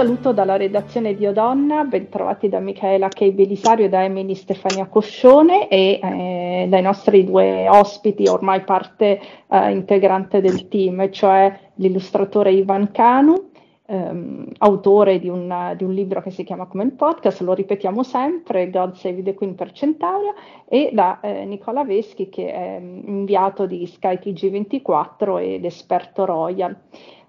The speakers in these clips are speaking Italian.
saluto dalla redazione di Odonna, bentrovati da Michaela Kei Belisario e da Emily Stefania Coscione e eh, dai nostri due ospiti, ormai parte eh, integrante del team, cioè l'illustratore Ivan Canu ehm, autore di un, di un, libro che si chiama come il podcast, lo ripetiamo sempre, God Save the Queen per Centauria, e da eh, Nicola Veschi che è inviato di skytg 24 ed esperto royal.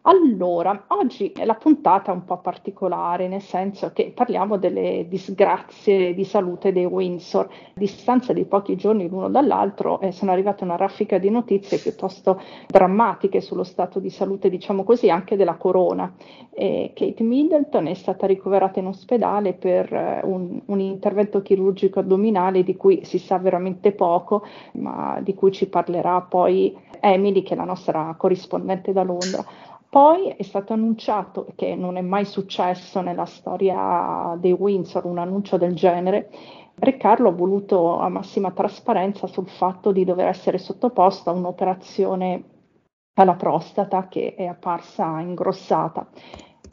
Allora, oggi la puntata è un po' particolare, nel senso che parliamo delle disgrazie di salute dei Windsor. A distanza di pochi giorni l'uno dall'altro eh, sono arrivate una raffica di notizie piuttosto drammatiche sullo stato di salute, diciamo così, anche della corona. E Kate Middleton è stata ricoverata in ospedale per eh, un, un intervento chirurgico addominale di cui si sa veramente poco, ma di cui ci parlerà poi Emily, che è la nostra corrispondente da Londra. Poi è stato annunciato, che non è mai successo nella storia dei Windsor, un annuncio del genere, Re Carlo ha voluto a massima trasparenza sul fatto di dover essere sottoposto a un'operazione alla prostata che è apparsa ingrossata.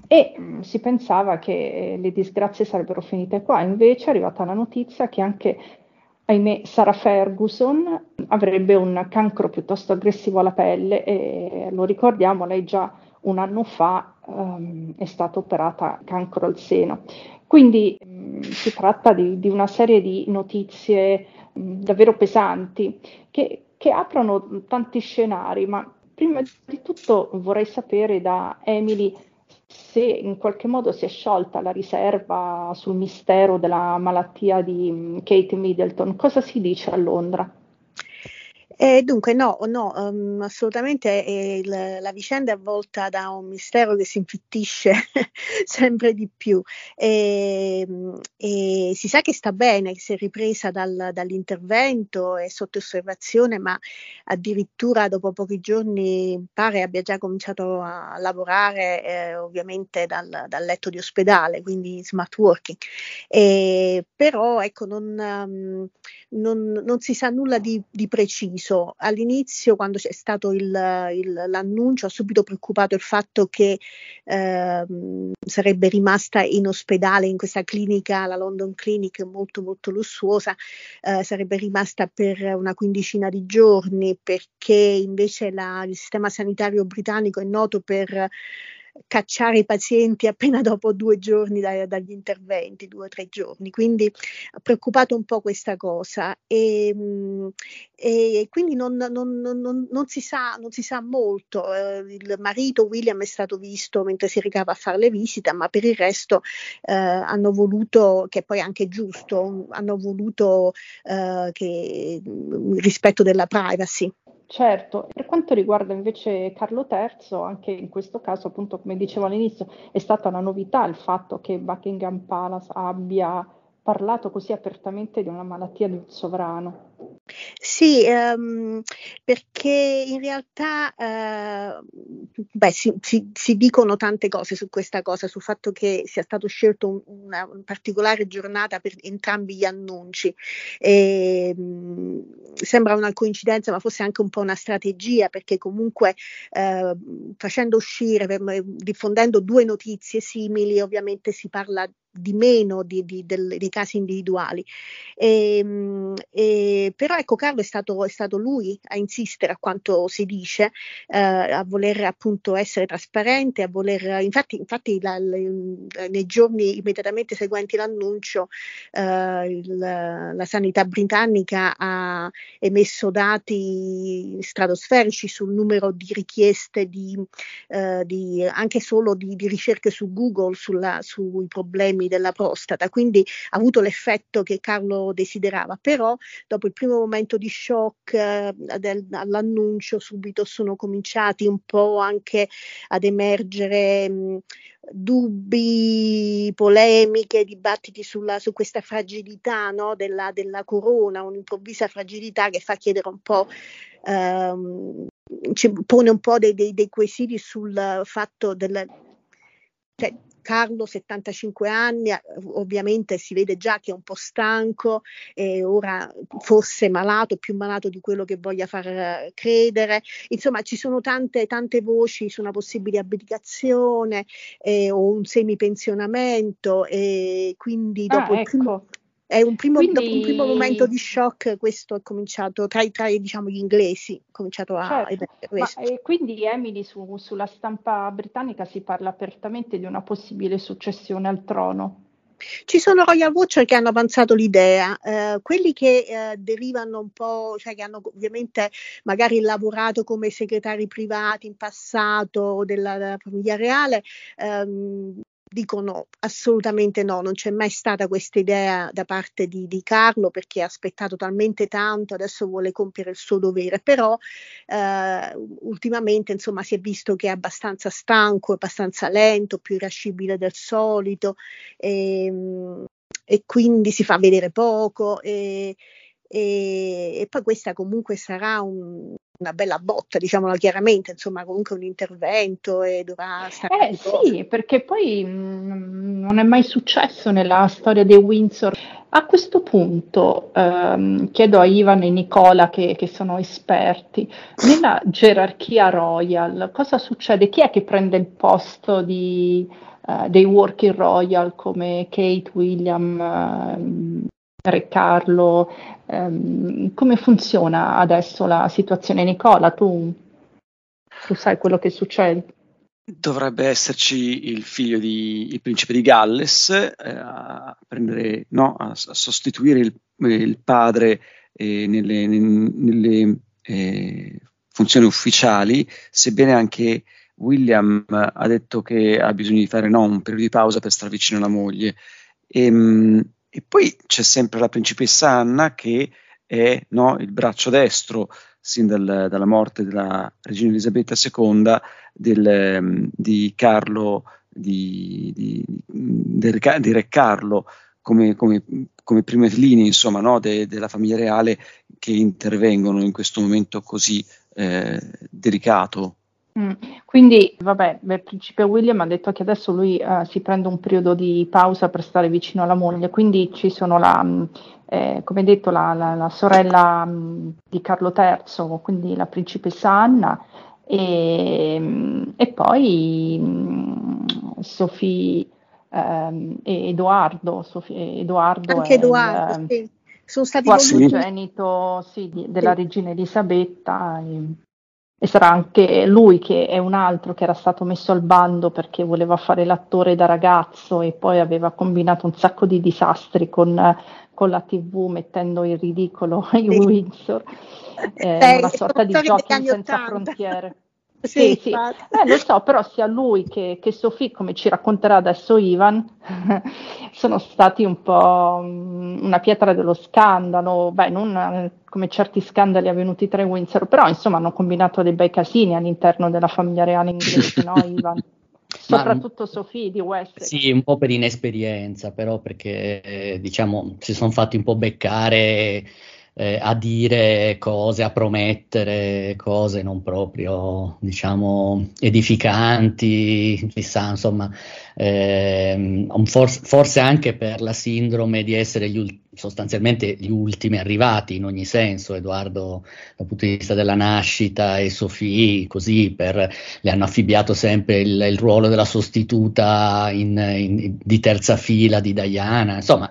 E mh, mm, si pensava che le disgrazie sarebbero finite qua, invece è arrivata la notizia che anche ahimè, Sarah Ferguson avrebbe un cancro piuttosto aggressivo alla pelle e lo ricordiamo, lei già un anno fa um, è stata operata cancro al seno. Quindi um, si tratta di, di, una serie di notizie um, davvero pesanti che, che aprono tanti scenari, ma prima di tutto vorrei sapere da Emily se in qualche modo si è sciolta la riserva sul mistero della malattia di Kate Middleton. Cosa si dice a Londra? Eh, dunque no, no um, assolutamente eh, il, la vicenda è avvolta da un mistero che si infittisce sempre di più e, ehm, e, si sa che sta bene, che si è ripresa dal, dall'intervento, è sotto osservazione, ma addirittura dopo pochi giorni pare abbia già cominciato a lavorare eh, ovviamente dal, dal, letto di ospedale, quindi smart working. E, però ecco, non, um, non, non, si sa nulla di, di preciso. All'inizio, quando c'è stato il, il, l'annuncio, ha subito preoccupato il fatto che eh, sarebbe rimasta in ospedale in questa clinica, la London Clinic, molto molto lussuosa, eh, sarebbe rimasta per una quindicina di giorni perché invece la, il sistema sanitario britannico è noto per cacciare i pazienti appena dopo due giorni da, dagli interventi, due o tre giorni. Quindi ha preoccupato un po' questa cosa e, mm, e quindi non, non, non, non, si sa, non si sa molto. Eh, il marito William è stato visto mentre si recava a fare le visite, ma per il resto eh, hanno voluto, che poi è anche giusto, hanno voluto eh, che, mm, rispetto della privacy. Certo, per quanto riguarda invece Carlo III, anche in questo caso, appunto, come dicevo all'inizio, è stata una novità il fatto che Buckingham Palace abbia parlato così apertamente di una malattia del sovrano. Sì, um, perché in realtà uh, beh, si, si, si, dicono tante cose su questa cosa, sul fatto che sia stato scelto un, una, una, particolare giornata per entrambi gli annunci. E, um, sembra una coincidenza, ma forse anche un po' una strategia, perché comunque uh, facendo uscire, per, diffondendo due notizie simili, ovviamente si parla di meno di, di, del, dei casi individuali. E, ehm, e, però ecco, Carlo è stato, è stato, lui a insistere, a quanto si dice, eh, a voler appunto essere trasparente, a voler, infatti, infatti la, la, nei giorni immediatamente seguenti l'annuncio, eh, il, la sanità britannica ha emesso dati stratosferici sul numero di richieste di, eh, di anche solo di, di ricerche su Google sulla, sui problemi della prostata, quindi ha avuto l'effetto che Carlo desiderava, però dopo il primo momento di shock eh, del, all'annuncio subito sono cominciati un po' anche ad emergere mh, dubbi, polemiche, dibattiti sulla, su questa fragilità no, della, della, corona, un'improvvisa fragilità che fa chiedere un po'. Ehm, pone un po' dei, dei, dei quesiti sul fatto del, cioè, Carlo 75 anni, ovviamente si vede già che è un po' stanco e ora forse malato, più malato di quello che voglia far credere. Insomma, ci sono tante, tante voci su una possibile abdicazione eh, o un semipensionamento e quindi ah, dopo ah, ecco. il primo è un primo, quindi... un primo momento di shock, questo è cominciato tra, tra diciamo, gli inglesi, cominciato a certo. Ma, e quindi Emily su, sulla stampa britannica si parla apertamente di una possibile successione al trono. Ci sono Royal Watcher che hanno avanzato l'idea, eh, quelli che eh, derivano un po', cioè che hanno ovviamente magari lavorato come segretari privati in passato della, della famiglia reale, ehm, dicono assolutamente no, non c'è mai stata questa idea da parte di, di, Carlo perché ha aspettato talmente tanto, adesso vuole compiere il suo dovere, però eh, ultimamente insomma si è visto che è abbastanza stanco, abbastanza lento, più irascibile del solito e, ehm, e quindi si fa vedere poco e, e, e poi questa comunque sarà un, una bella botta, diciamola chiaramente, insomma comunque un intervento e dovrà stare... Eh sì, perché poi mh, mm, non è mai successo nella storia dei Windsor. A questo punto ehm, chiedo a Ivan e Nicola che, che, sono esperti, nella gerarchia royal cosa succede? Chi è che prende il posto di, uh, dei working royal come Kate, William, uh, Re Carlo, ehm, come funziona adesso la situazione? Nicola, tu, tu sai quello che succede? Dovrebbe esserci il figlio di il principe di Galles eh, a, prendere, no, a, a sostituire il, il padre eh, nelle, nelle eh, funzioni ufficiali, sebbene anche William ha detto che ha bisogno di fare no, un periodo di pausa per stare vicino alla moglie. E, ehm, mh, e poi c'è sempre la principessa Anna che è no, il braccio destro sin dal, dalla morte della regina Elisabetta II del, um, di Carlo di, di, di, di, Re Carlo come, come, come prime linee insomma, no, de, della famiglia reale che intervengono in questo momento così eh, delicato Mm. Quindi, vabbè, il principe William ha detto che adesso lui uh, si prende un periodo di pausa per stare vicino alla moglie, quindi ci sono la, mm, eh, come detto, la, la, la sorella mh, mm, di Carlo III, quindi la principessa Anna, e, e poi mh, Sofì ehm, e Edoardo. Edoardo Anche Edoardo, il, sì. Sono stati quartogenito sì, della sì. regina Elisabetta. E, e sarà anche lui che è un altro che era stato messo al bando perché voleva fare l'attore da ragazzo e poi aveva combinato un sacco di disastri con, con la tv mettendo in ridicolo i Windsor, eh, una sorta di giochi senza frontiere. Sì, sì, sì. Eh, lo so, però sia lui che, che Sofì, come ci racconterà adesso Ivan, sono stati un po' mm, una pietra dello scandalo, beh, non eh, come certi scandali avvenuti tra i Windsor, però insomma hanno combinato dei bei casini all'interno della famiglia reale inglese, no Ivan? Soprattutto Ma, Sofì di West. Sì, un po' per inesperienza, però perché eh, diciamo si sono fatti un po' beccare eh, a dire cose, a promettere cose non proprio, diciamo, edificanti, chissà, insomma, eh, forse, forse, anche per la sindrome di essere gli ultimi sostanzialmente gli ultimi arrivati in ogni senso, Edoardo dal punto di vista della nascita e Sofì così per, le hanno affibbiato sempre il, il ruolo della sostituta in, in, di terza fila di Diana, insomma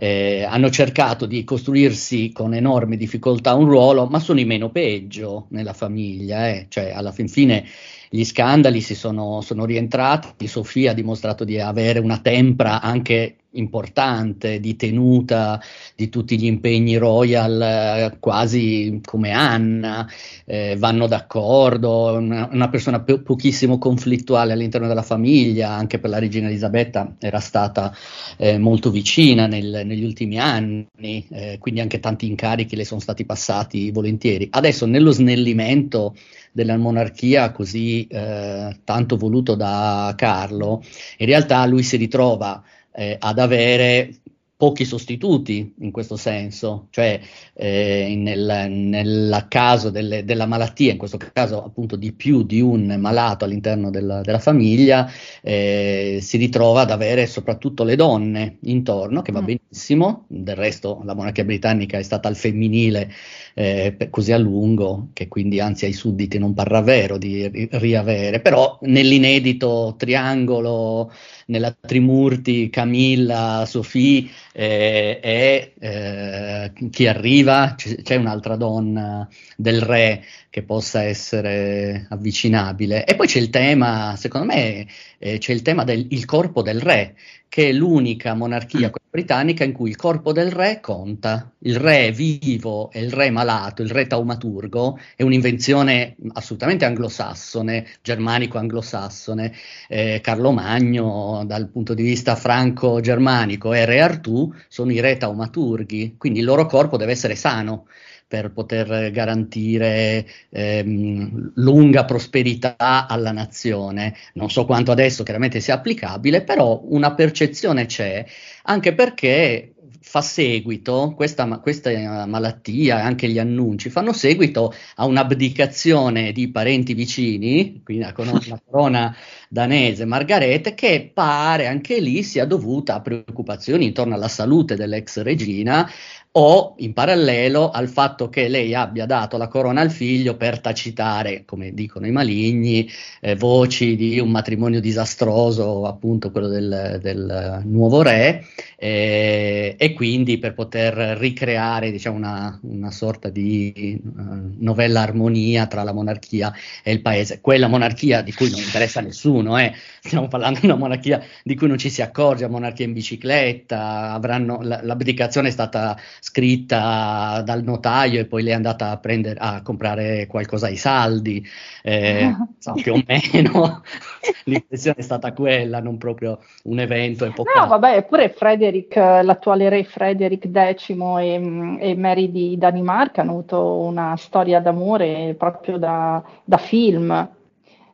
eh, hanno cercato di costruirsi con enormi difficoltà un ruolo, ma sono i meno peggio nella famiglia, eh. cioè alla fin fine gli scandali si sono, sono rientrati, Sofia ha dimostrato di avere una tempra anche importante di tenuta di tutti gli impegni royal eh, quasi come Anna, eh, vanno d'accordo, una, una persona po- pochissimo conflittuale all'interno della famiglia, anche per la regina Elisabetta era stata eh, molto vicina nel, negli ultimi anni, eh, quindi anche tanti incarichi le sono stati passati volentieri. Adesso nello snellimento della monarchia così eh, tanto voluto da Carlo, in realtà lui si ritrova eh, ad avere pochi sostituti in questo senso, cioè eh, nel, nel, caso delle, della malattia, in questo caso appunto di più di un malato all'interno della, della famiglia, eh, si ritrova ad avere soprattutto le donne intorno, che va mm. benissimo, del resto la monarchia britannica è stata al femminile eh, così a lungo che quindi anzi ai sudditi non parrà vero di ri- riavere, però nell'inedito triangolo nella Trimurti, Camilla, Sofì eh, e eh, chi arriva, c- c'è un'altra donna del re che possa essere avvicinabile. E poi c'è il tema, secondo me, eh, c'è il tema del corpo del re, che è l'unica monarchia mm. britannica in cui il corpo del re conta. Il re vivo e il re malato, il re taumaturgo, è un'invenzione assolutamente anglosassone, germanico-anglosassone. Eh, Carlo Magno, dal punto di vista franco-germanico, e Re Artù sono i re taumaturghi, quindi il loro corpo deve essere sano per poter garantire ehm, lunga prosperità alla nazione. Non so quanto adesso chiaramente sia applicabile, però una percezione c'è, anche perché fa seguito, questa, questa malattia e anche gli annunci fanno seguito a un'abdicazione di parenti vicini, quindi la, corona danese Margarete, che pare anche lì sia dovuta a preoccupazioni intorno alla salute dell'ex regina o in parallelo al fatto che lei abbia dato la corona al figlio per tacitare, come dicono i maligni, eh, voci di un matrimonio disastroso, appunto quello del, del nuovo re, eh, e quindi per poter ricreare diciamo, una, una sorta di uh, novella armonia tra la monarchia e il paese. Quella monarchia di cui non interessa nessuno, eh. stiamo parlando di una monarchia di cui non ci si accorge, monarchia in bicicletta, avranno, l'abdicazione è stata scritta dal notaio e poi lei è andata a, prendere, a comprare qualcosa ai saldi, eh, so, più o meno l'impressione è stata quella, non proprio un evento epocale. No, vabbè, eppure Frederick, l'attuale re Frederick X e, e, Mary di Danimarca hanno avuto una storia d'amore proprio da, da film.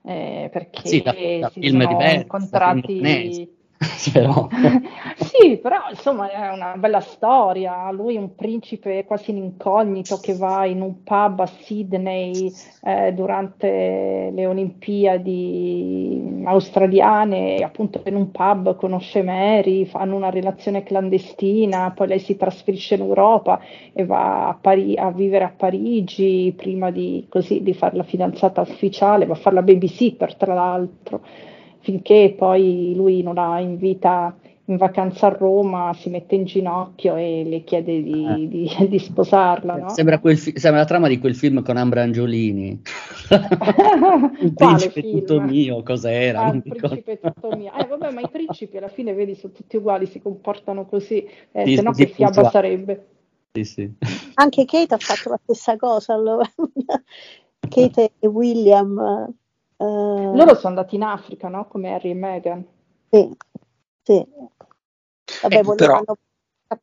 Eh, perché sì, da, da si sono diversi, incontrati però. sì, però insomma è una bella storia. Lui è un principe quasi in incognito che va in un pub a Sydney eh, durante le Olimpiadi australiane, appunto in un pub conosce Mary, fanno una relazione clandestina, poi lei si trasferisce in Europa e va a, Pari- a vivere a Parigi prima di, così, di fare la fidanzata ufficiale, va a fare la babysitter tra l'altro finché poi lui non la invita in vacanza a Roma, si mette in ginocchio e le chiede di, eh. di, di sposarla. No? Sembra, fi- sembra, la trama di quel film con Ambra Angiolini. il principe film? tutto mio, cos'era? Ah, il principe tutto mio. Eh, vabbè, ma i principi alla fine, vedi, sono tutti uguali, si comportano così, eh, sì, se no che fiaba sarebbe. Sì, sì. Anche Kate ha fatto la stessa cosa, allora. Kate e William Uh, Loro sono andati in Africa, no? Come Harry e Meghan. Sì, sì. Vabbè, eh, però,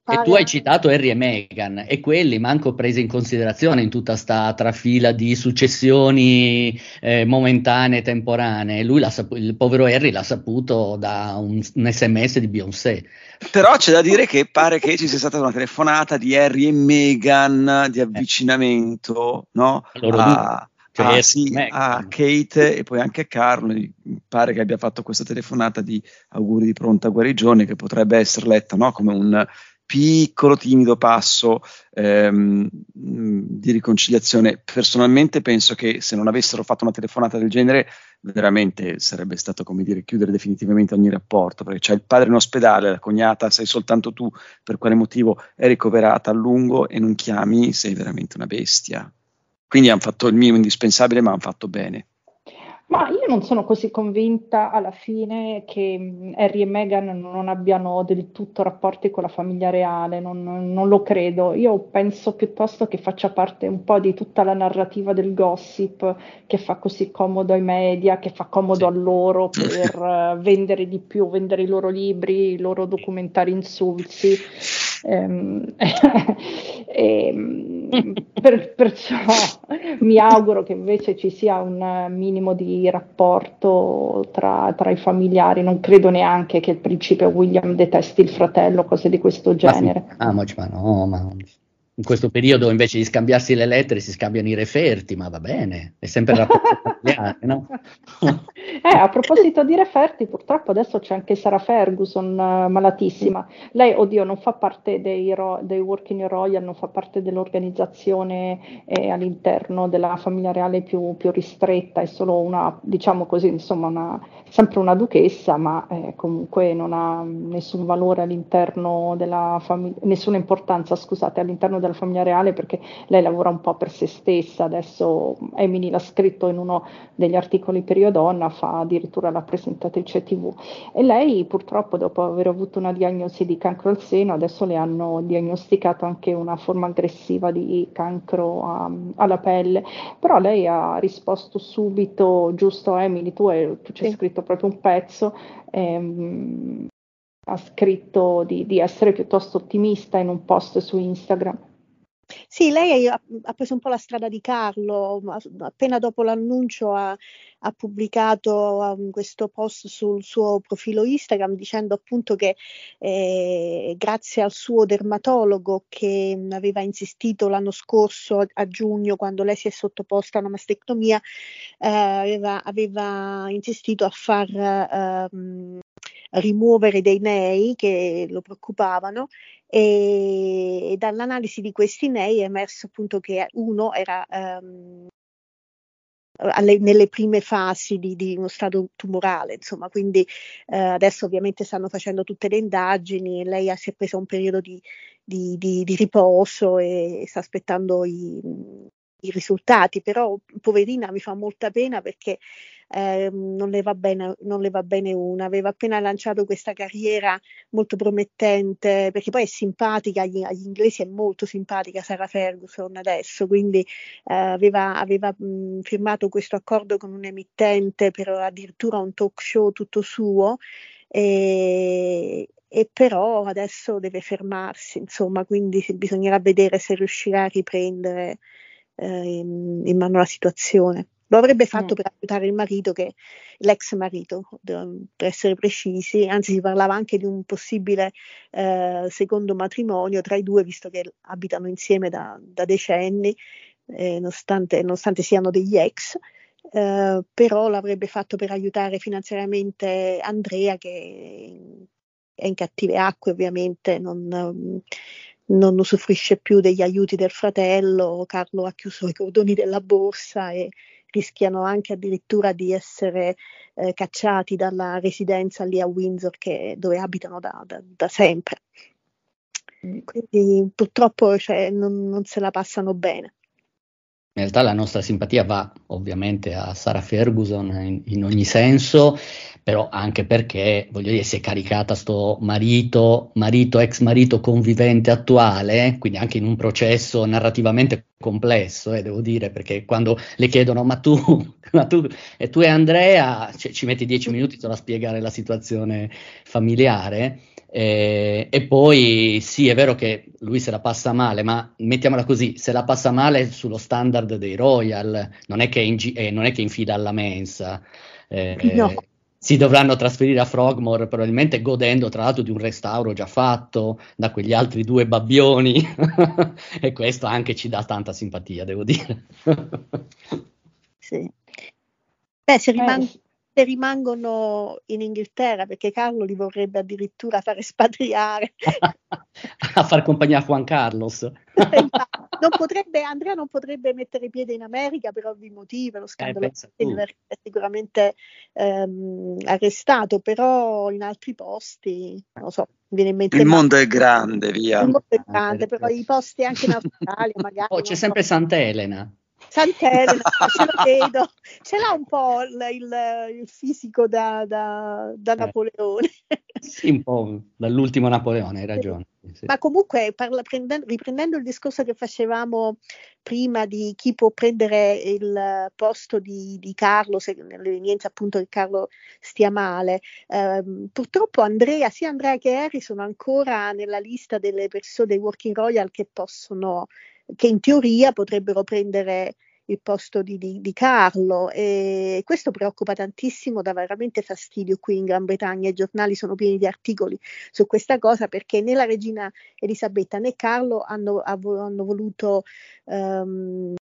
e tu hai citato Harry e Meghan e quelli manco presi in considerazione in tutta sta trafila di successioni eh, momentanee, temporanee. Lui sapu- il povero Harry l'ha saputo da un, un, sms di Beyoncé. Però c'è da dire che pare che ci sia stata una telefonata di Harry e Meghan di avvicinamento, eh. no? A, cioè, ah, sì, a Kate e poi anche a Carlo, mi pare che abbia fatto questa telefonata di auguri di pronta guarigione che potrebbe essere letta no? come un piccolo timido passo ehm, di riconciliazione. Personalmente penso che se non avessero fatto una telefonata del genere veramente sarebbe stato come dire chiudere definitivamente ogni rapporto perché c'è il padre in ospedale, la cognata sei soltanto tu, per quale motivo è ricoverata a lungo e non chiami, sei veramente una bestia. Quindi hanno fatto il minimo indispensabile, ma hanno fatto bene. Ma io non sono così convinta alla fine che Harry e Meghan non abbiano del tutto rapporti con la famiglia reale, non, non, lo credo. Io penso piuttosto che faccia parte un po' di tutta la narrativa del gossip che fa così comodo ai media, che fa comodo sì. a loro per uh, vendere di più, vendere i loro libri, i loro documentari insulsi. Ehm, ehm, per, perciò mi auguro che invece ci sia un minimo di rapporto tra, tra, i familiari. Non credo neanche che il principe William detesti il fratello, cose di questo genere. Ma, sì, ma no, ma in questo periodo invece di scambiarsi le lettere si scambiano i referti, ma va bene, è sempre rapporto familiare, no? eh, a proposito di referti, purtroppo adesso c'è anche Sara Ferguson, uh, malatissima. Lei, oddio, non fa parte dei, ro- dei Working Royal, non fa parte dell'organizzazione eh, all'interno della famiglia reale più, più, ristretta, è solo una, diciamo così, insomma, una, sempre una duchessa, ma eh, comunque non ha nessun valore all'interno della famiglia, nessuna importanza, scusate, all'interno della famiglia reale perché lei lavora un po' per se stessa, adesso Emily l'ha scritto in uno degli articoli per Io Donna, fa addirittura la presentatrice tv e lei purtroppo dopo aver avuto una diagnosi di cancro al seno adesso le hanno diagnosticato anche una forma aggressiva di cancro a, alla pelle, però lei ha risposto subito, giusto Emily, tu, hai, tu ci hai scritto proprio un pezzo. Ehm, ha scritto di, di, essere piuttosto ottimista in un post su Instagram. Sì, lei ha, ha, preso un po' la strada di Carlo, appena dopo l'annuncio ha, ha pubblicato um, questo post sul suo profilo Instagram dicendo appunto che eh, grazie al suo dermatologo che aveva insistito l'anno scorso a, a giugno quando lei si è sottoposta a una mastectomia, eh, aveva, aveva, insistito a far eh, rimuovere dei nei che lo preoccupavano e, dall'analisi di questi nei è emerso appunto che uno era um, alle, nelle prime fasi di, di, uno stato tumorale, insomma, quindi eh, adesso ovviamente stanno facendo tutte le indagini, lei ha, si è presa un periodo di, di, di riposo e sta aspettando i, i risultati, però poverina mi fa molta pena perché eh, non, le va bene, non le va bene una, aveva appena lanciato questa carriera molto promettente, perché poi è simpatica, agli, agli inglesi è molto simpatica Sara Ferguson adesso, quindi eh, aveva, aveva mh, firmato questo accordo con un emittente per addirittura un talk show tutto suo. E, e però adesso deve fermarsi, insomma, quindi bisognerà vedere se riuscirà a riprendere eh, in, in, mano la situazione. Lo avrebbe fatto mm. per aiutare il marito, che, l'ex marito, per essere precisi, anzi si parlava anche di un possibile eh, secondo matrimonio tra i due, visto che abitano insieme da, da decenni, eh, nonostante, nonostante, siano degli ex. Eh, però l'avrebbe fatto per aiutare finanziariamente Andrea che è in cattive acque ovviamente non, non usufruisce più degli aiuti del fratello, Carlo ha chiuso i cordoni della borsa e rischiano anche addirittura di essere eh, cacciati dalla residenza lì a Windsor che, dove abitano da, da, da sempre. Quindi purtroppo cioè, non, non se la passano bene. In realtà la nostra simpatia va ovviamente a Sara Ferguson in, in, ogni senso, però anche perché, voglio dire, si è caricata sto marito, marito, ex marito convivente attuale, quindi anche in un processo narrativamente complesso, eh, devo dire, perché quando le chiedono ma tu, ma tu, e tu e Andrea, cioè, ci metti dieci minuti solo a spiegare la situazione familiare, eh, e poi sì, è vero che lui se la passa male, ma mettiamola così, se la passa male sullo standard dei Royal, non è che, in, eh, non è che infida alla mensa. Eh, no. Si dovranno trasferire a Frogmore probabilmente godendo tra l'altro di un restauro già fatto da quegli altri due babbioni e questo anche ci dà tanta simpatia, devo dire. sì. Beh, se rimane, eh, se rimangono in Inghilterra perché Carlo li vorrebbe addirittura fare spatriare. a far compagnia a Juan Carlos. non potrebbe, Andrea non potrebbe mettere piede in America per ovvi motivi, lo scandalo eh, è sicuramente ehm, arrestato, però in altri posti, non lo so, viene in mente... Il mondo è grande, via. Il mondo è grande, però i posti anche in Australia magari... Oh, c'è sempre so. Sant'Elena. Sant'Elena, ce lo vedo, ce l'ha un po' il, il, il fisico da, da, da eh. Napoleone. Sì, un po' dall'ultimo Napoleone, hai ragione. Sì. Ma comunque, parla, prendendo, riprendendo il discorso che facevamo prima di chi può prendere il posto di, di Carlo, se nell'evenienza appunto che Carlo stia male, eh, purtroppo Andrea, sia Andrea che Harry sono ancora nella lista delle persone dei Working Royal che possono, che in teoria potrebbero prendere il posto di, di, di, Carlo e questo preoccupa tantissimo, dà veramente fastidio qui in Gran Bretagna, i giornali sono pieni di articoli su questa cosa perché né la regina Elisabetta né Carlo hanno, hanno voluto um,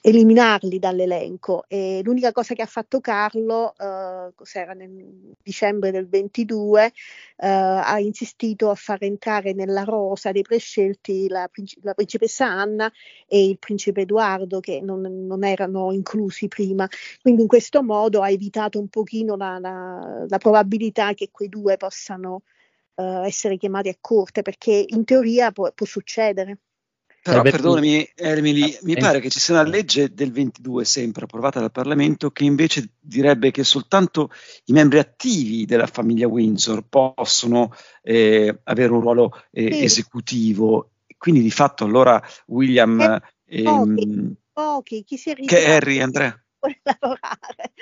eliminarli dall'elenco e l'unica cosa che ha fatto Carlo, eh, cos'era nel dicembre del 22, eh, ha insistito a far entrare nella rosa dei prescelti la, la, principessa Anna e il principe Edoardo che non, non, erano inclusi prima, quindi in questo modo ha evitato un pochino la, la, la probabilità che quei due possano eh, essere chiamati a corte perché in teoria può, può succedere. Però, perdonami Emily, mi pare che ci sia una legge del 22 sempre approvata dal Parlamento che invece direbbe che soltanto i membri attivi della famiglia Windsor possono eh, avere un ruolo eh, sì. esecutivo. Quindi di fatto allora William... Eh, pochi, ehm, pochi, chi si Che Harry, Andrea? Vuole lavorare.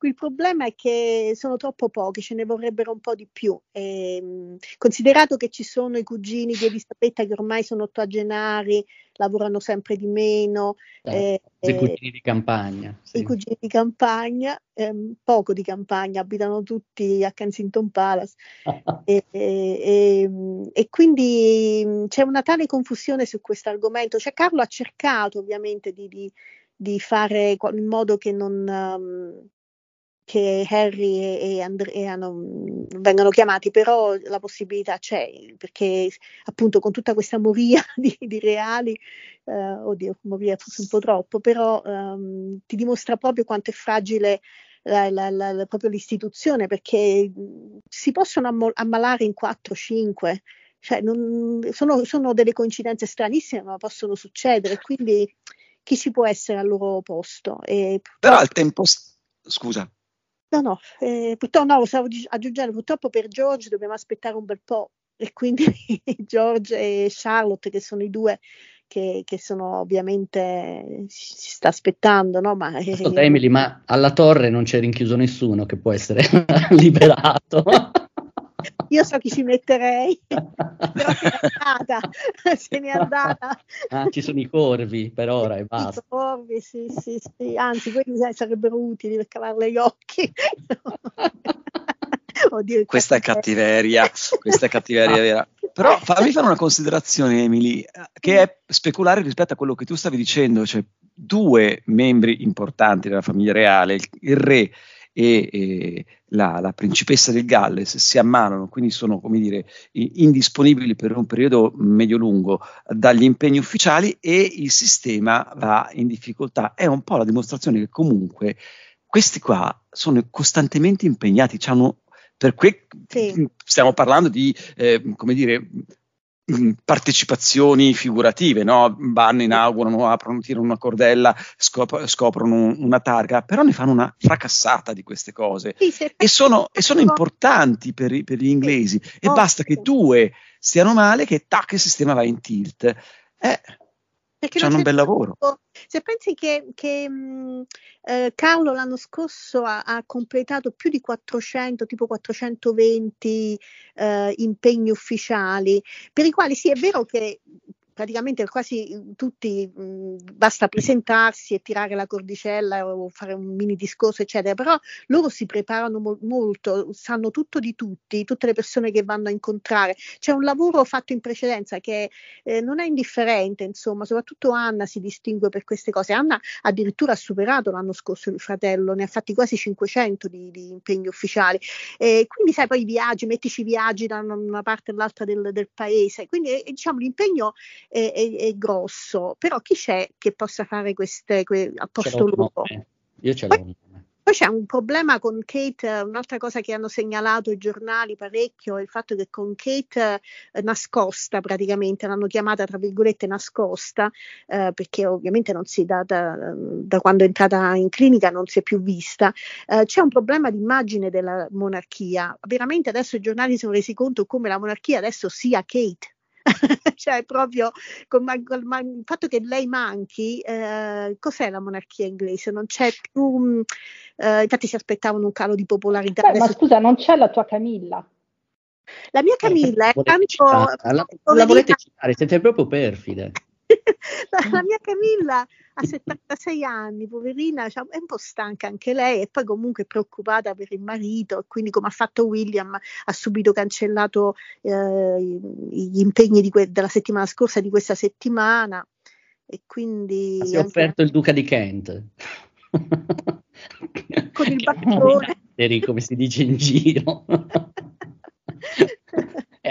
il problema è che sono troppo pochi, ce ne vorrebbero un po' di più. E, ehm, considerato che ci sono i cugini di Elisabetta che ormai sono ottogenari, lavorano sempre di meno. Eh, eh, I cugini di campagna. Sì. I cugini di campagna, ehm, poco di campagna, abitano tutti a Kensington Palace. e, e, ehm, e, quindi mm, c'è una tale confusione su questo argomento. Cioè, Carlo ha cercato ovviamente di, di di fare in modo che non um, che Harry e, Andrea non vengano chiamati, però la possibilità c'è, perché appunto con tutta questa moria di, di reali, eh, oddio, moria forse un po' troppo, però um, ti dimostra proprio quanto è fragile la, la, la, proprio l'istituzione, perché si possono ammol- ammalare in 4-5, cioè non, sono, sono delle coincidenze stranissime, ma possono succedere, quindi chi ci può essere al loro posto. E Però al tempo, scusa. No, no, eh, purtroppo no, lo stavo aggiungendo, purtroppo per George dobbiamo aspettare un bel po' e quindi George e Charlotte che sono i due che, che sono ovviamente si sta aspettando, no? Ma, Ascolta, Emily, ma alla torre non c'è rinchiuso nessuno che può essere liberato. Io so chi ci metterei, però se n'è andata, se n'è andata. Ah, ci sono i corvi per ora e basta. I corvi, sì, sì, sì, anzi quelli sarebbero utili per cavarle gli occhi. Oddio, questa è cattiveria, questa è cattiveria vera. Però fammi fare una considerazione, Emily, che è speculare rispetto a quello che tu stavi dicendo, cioè due membri importanti della famiglia reale, il, il re e, e la, la, principessa del Galles si ammalano, quindi sono come dire, indisponibili per un periodo medio-lungo dagli impegni ufficiali e il sistema va in difficoltà. È un po' la dimostrazione che comunque questi qua sono costantemente impegnati, per cui sì. stiamo parlando di, eh, come dire, partecipazioni figurative, no? vanno, inaugurano, aprono, tirano una cordella, scop- scoprono una targa, però ne fanno una fracassata di queste cose. Sì, e, sono, e, sono, importanti per, i, per gli inglesi. E oh, basta che due stiano male che tac il sistema va in tilt. Eh, perché C'hanno un bel lavoro. Se pensi che, che eh, Carlo l'anno scorso ha, ha, completato più di 400, tipo 420 eh, impegni ufficiali, per i quali sì è vero che praticamente quasi mm, tutti mh, mm, basta presentarsi e tirare la cordicella o fare un mini discorso, eccetera, però loro si preparano mo- molto, sanno tutto di tutti, tutte le persone che vanno a incontrare. C'è un lavoro fatto in precedenza che eh, non è indifferente, insomma, soprattutto Anna si distingue per queste cose. Anna addirittura ha superato l'anno scorso il fratello, ne ha fatti quasi 500 di, di impegni ufficiali. Eh, quindi sai, poi i viaggi, mettici viaggi da una parte all'altra del, del paese, quindi eh, diciamo l'impegno è, è, è, grosso, però chi c'è che possa fare queste que, a posto loro? Io ce l'ho. Poi c'è un problema con Kate, un'altra cosa che hanno segnalato i giornali parecchio è il fatto che con Kate eh, nascosta praticamente, l'hanno chiamata tra virgolette nascosta, eh, perché ovviamente non si da, da, da, quando è entrata in clinica non si è più vista, eh, c'è un problema di immagine della monarchia. Veramente adesso i giornali si sono resi conto come la monarchia adesso sia Kate cioè proprio con, con, il fatto che lei manchi, eh, cos'è la monarchia inglese? Non c'è più, mm, eh, infatti si aspettavano un calo di popolarità. Beh, ma scusa, non c'è la tua Camilla? La mia Camilla è tanto... La, la volete citare, siete proprio perfide. la, la mia Camilla ha 76 anni, poverina, cioè, è un po' stanca anche lei e poi comunque preoccupata per il marito, quindi come ha fatto William ha subito cancellato eh, gli impegni que- della settimana scorsa di questa settimana e quindi... Si è offerto il duca di Kent. Con il bastone. come si dice in giro.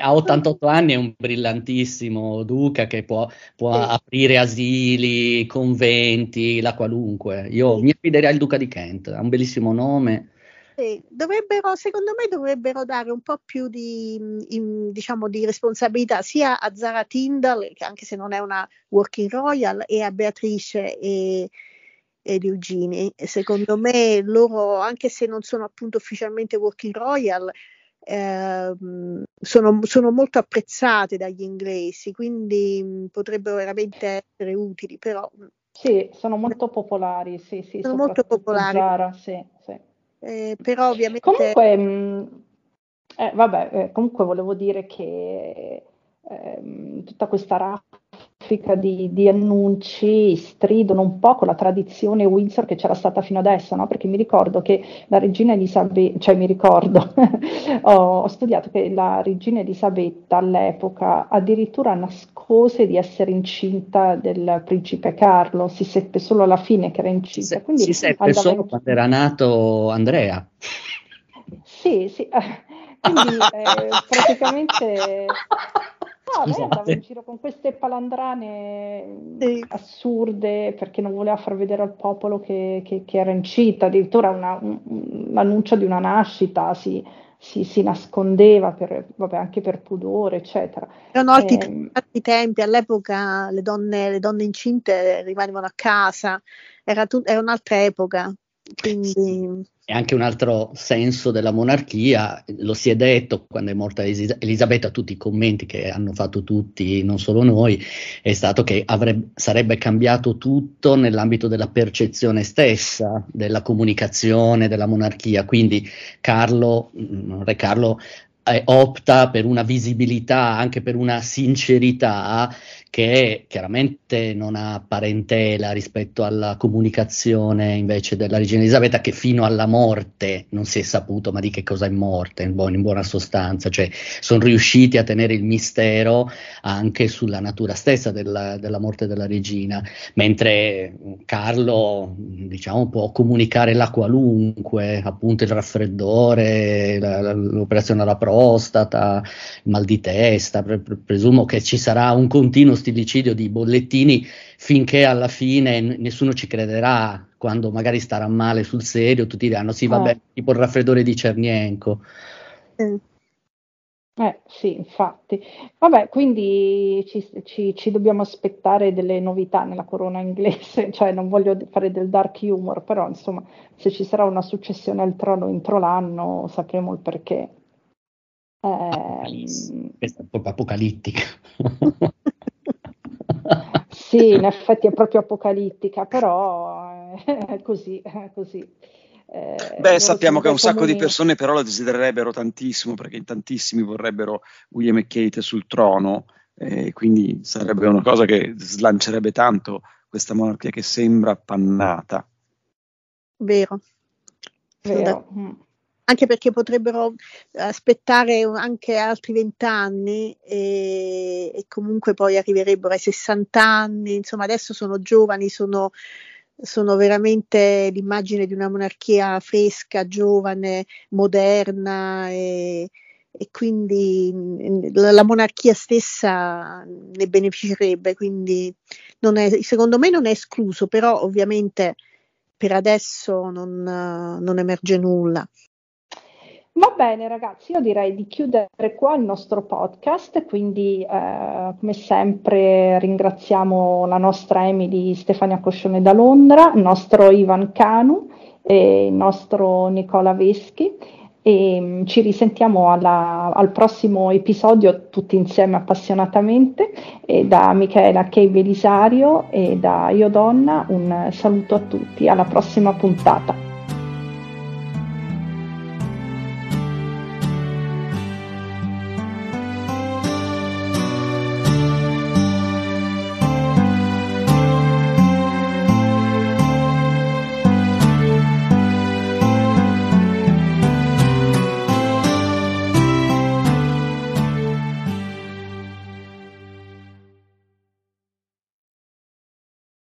Ha 88 anni, è un brillantissimo duca che può, può sì. aprire asili, conventi, la qualunque. Io sì. mi affiderei al duca di Kent, ha un bellissimo nome. Sì, dovrebbero, secondo me dovrebbero dare un po' più di, in, diciamo, di responsabilità sia a Zara Tyndall, che anche se non è una working royal, e a Beatrice e, ed Eugenie. Secondo me loro, anche se non sono appunto ufficialmente working royal, eh, sono, sono, molto apprezzate dagli inglesi, quindi mh, potrebbero veramente essere utili, però... Sì, sono molto popolari, sì, sì. Sono molto popolari. Zara, sì, sì. Eh, però ovviamente... Comunque, mh, eh, vabbè, eh, comunque volevo dire che ehm, tutta questa raffica di, di, annunci stridono un po' con la tradizione Windsor che c'era stata fino adesso, no? perché mi ricordo che la regina Elisabetta, cioè mi ricordo, ho, ho, studiato che la regina Elisabetta all'epoca addirittura nascose di essere incinta del principe Carlo, si seppe solo alla fine che era incinta. Quindi si seppe solo in... quando era nato Andrea. Sì, sì, quindi eh, praticamente No, lei andava in giro con queste palandrane sì. assurde perché non voleva far vedere al popolo che, che, che era incinta, addirittura una, un, l'annuncio di una nascita si, si, si nascondeva per, vabbè, anche per pudore, eccetera. Erano altri, eh, altri tempi, all'epoca le donne, le donne incinte rimanevano a casa, era, tu, era un'altra epoca. Quindi e anche un altro senso della monarchia, lo si è detto quando è morta Elisabetta, tutti i commenti che hanno fatto tutti, non solo noi, è stato che avrebbe, sarebbe cambiato tutto nell'ambito della percezione stessa, della comunicazione della monarchia. Quindi Carlo, mm, Re Carlo eh, opta per una visibilità, anche per una sincerità che chiaramente non ha parentela rispetto alla comunicazione invece della regina Elisabetta che fino alla morte non si è saputo ma di che cosa è morte in, buona, in buona sostanza, cioè sono riusciti a tenere il mistero anche sulla natura stessa della, della morte della regina, mentre Carlo diciamo può comunicare la qualunque, appunto il raffreddore, la, l'operazione alla prostata, mal di testa, pre- presumo che ci sarà un continuo stillicidio di bollettini finché alla fine n- nessuno ci crederà quando magari starà male sul serio, tutti diranno sì vabbè, eh. tipo il raffreddore di Cernienko. Mm. Eh sì, infatti. Vabbè, quindi ci, ci, ci, dobbiamo aspettare delle novità nella corona inglese, cioè non voglio fare del dark humor, però insomma se ci sarà una successione al trono entro l'anno sapremo il perché. Eh, Questa è proprio apocalittica. Sì, in effetti è proprio apocalittica, però è così, è così. Eh, Beh, sappiamo che un sacco comuni... di persone però lo desidererebbero tantissimo perché in tantissimi vorrebbero William e Kate sul trono, eh, quindi sarebbe una cosa che slancerebbe tanto questa monarchia che sembra appannata. Vero. Vero. Anche perché potrebbero aspettare anche altri vent'anni e, e, comunque poi arriverebbero ai 60 anni, insomma adesso sono giovani, sono, sono veramente l'immagine di una monarchia fresca, giovane, moderna e, e quindi la, la, monarchia stessa ne beneficerebbe, quindi è, secondo me non è escluso, però ovviamente per adesso non, non emerge nulla. Va bene ragazzi, io direi di chiudere qua il nostro podcast, quindi eh, come sempre ringraziamo la nostra Emily Stefania Coscione da Londra, il nostro Ivan Canu e il nostro Nicola Veschi e mm, ci risentiamo alla, al prossimo episodio tutti insieme appassionatamente e da Michaela Kei Belisario e da Io Donna un saluto a tutti, alla prossima puntata.